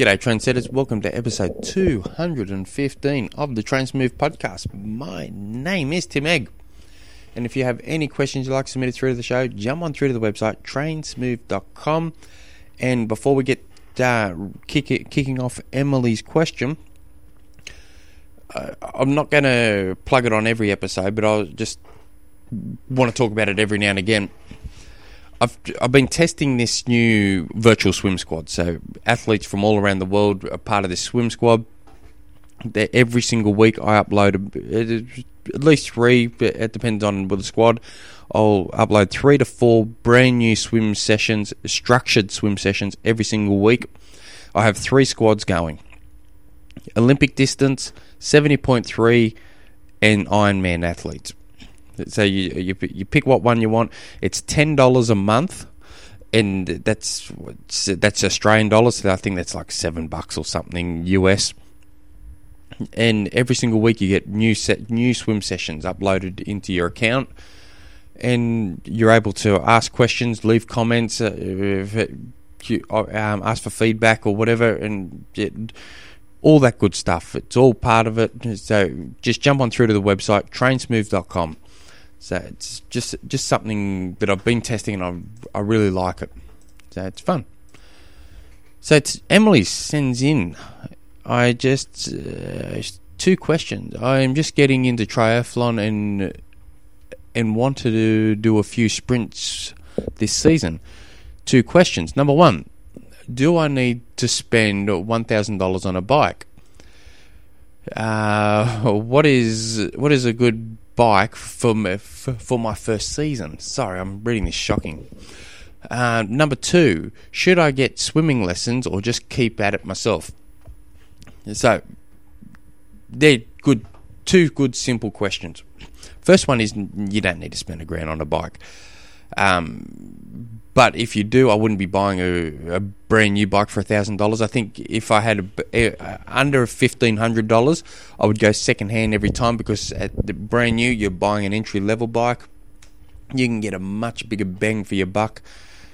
G'day, trendsetters. Welcome to episode 215 of the Trainsmove podcast. My name is Tim Egg. And if you have any questions you'd like submitted through to the show, jump on through to the website, trainsmove.com. And before we get uh, kick it, kicking off Emily's question, uh, I'm not going to plug it on every episode, but I'll just want to talk about it every now and again. I've I've been testing this new virtual swim squad. So athletes from all around the world are part of this swim squad. They're, every single week I upload a, at least three. It depends on with the squad. I'll upload three to four brand new swim sessions, structured swim sessions every single week. I have three squads going: Olympic distance, seventy point three, and Ironman athletes. So you, you you pick what one you want. It's ten dollars a month, and that's that's Australian dollars. So I think that's like seven bucks or something US. And every single week you get new set new swim sessions uploaded into your account, and you're able to ask questions, leave comments, uh, um, ask for feedback or whatever, and. It, all that good stuff. It's all part of it. So just jump on through to the website, trainsmove.com. So it's just just something that I've been testing and I I really like it. So it's fun. So it's Emily sends in. I just uh, two questions. I'm just getting into triathlon and and want to do a few sprints this season. Two questions. Number one, do I need to spend one thousand dollars on a bike? Uh, what is what is a good bike for my, for my first season. Sorry, I'm reading this shocking. Uh, number two, should I get swimming lessons or just keep at it myself? So, they're good, two good simple questions. First one is you don't need to spend a grand on a bike. Um, but if you do, I wouldn't be buying a, a brand new bike for thousand dollars. I think if I had a, a, under fifteen hundred dollars, I would go second hand every time because at the brand new, you're buying an entry level bike. You can get a much bigger bang for your buck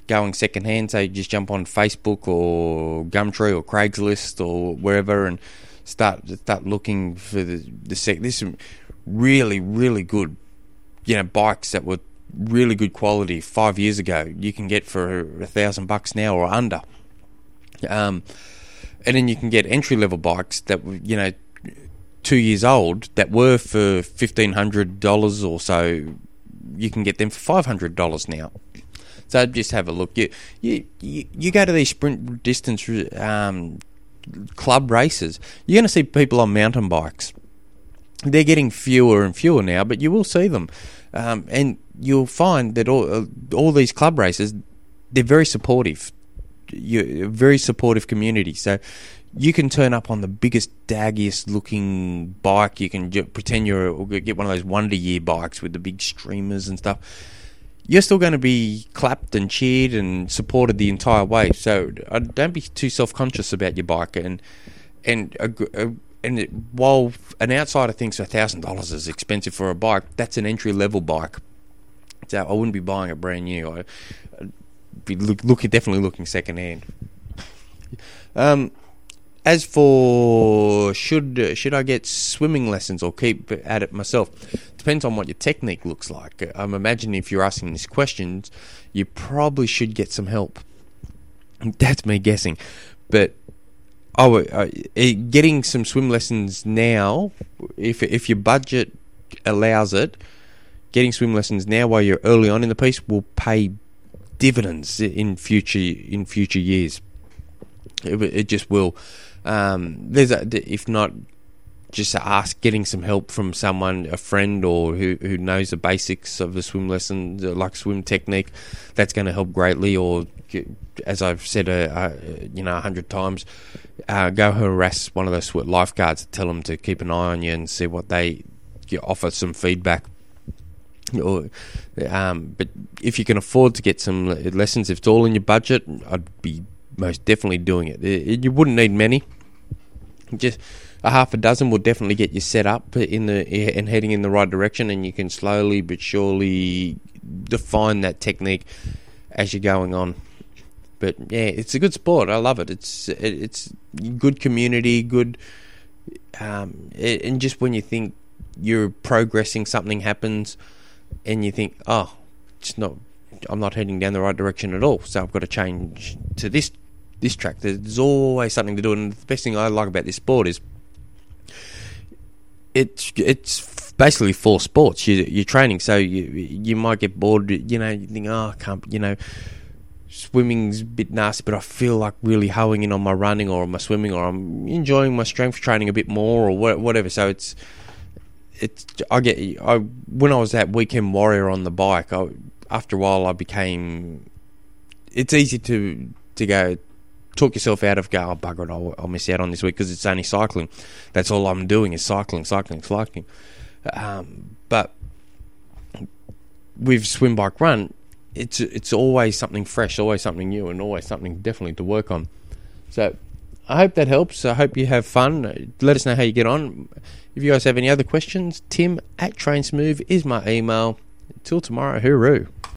going second hand. So you just jump on Facebook or Gumtree or Craigslist or wherever and start start looking for the the sec. This really really good, you know, bikes that were really good quality five years ago you can get for a thousand bucks now or under. Um, and then you can get entry level bikes that were, you know two years old that were for fifteen hundred dollars or so. You can get them for five hundred dollars now. So just have a look. You you you, go to these sprint distance um, club races. You're going to see people on mountain bikes. They're getting fewer and fewer now, but you will see them. Um, and you'll find that all uh, all these club races they're very supportive. You're a very supportive community. So you can turn up on the biggest, daggiest looking bike. You can pretend you're or get one of those Wonder Year bikes with the big streamers and stuff. You're still going to be clapped and cheered and supported the entire way. So uh, don't be too self conscious about your bike. And and uh, and while an outsider thinks thousand dollars is expensive for a bike, that's an entry level bike. So I wouldn't be buying a brand new. I, would be look, definitely looking second hand. Um, as for should should I get swimming lessons or keep at it myself? Depends on what your technique looks like. I'm imagining if you're asking these questions, you probably should get some help. That's me guessing, but oh, uh, getting some swim lessons now, if if your budget allows it, getting swim lessons now while you're early on in the piece will pay dividends in future in future years. It, it just will. Um, there's a, if not just ask getting some help from someone, a friend, or who, who knows the basics of the swim lesson, like swim technique, that's going to help greatly. Or, as I've said, uh, uh, you know, a hundred times, uh, go harass one of those lifeguards, tell them to keep an eye on you and see what they offer some feedback. Or, um, but if you can afford to get some lessons, if it's all in your budget, I'd be most definitely doing it. you wouldn't need many. Just a half a dozen will definitely get you set up in the and heading in the right direction, and you can slowly but surely define that technique as you're going on. But yeah, it's a good sport. I love it. It's it's good community, good, um, and just when you think you're progressing, something happens, and you think, oh, it's not. I'm not heading down the right direction at all. So I've got to change to this this track. There's always something to do, and the best thing I like about this sport is it's it's basically four sports. You, you're training, so you you might get bored. You know, you think, oh, I can't. You know, swimming's a bit nasty, but I feel like really hoeing in on my running or my swimming, or I'm enjoying my strength training a bit more, or whatever. So it's it's I get I when I was that weekend warrior on the bike. I, after a while, I became. It's easy to to go talk yourself out of go, oh, bugger it, I'll, I'll miss out on this week because it's only cycling. That's all I'm doing is cycling, cycling, cycling. Um, but with swim, bike, run, it's it's always something fresh, always something new, and always something definitely to work on. So I hope that helps. I hope you have fun. Let us know how you get on. If you guys have any other questions, tim at Train Smooth is my email. Until tomorrow, hooroo.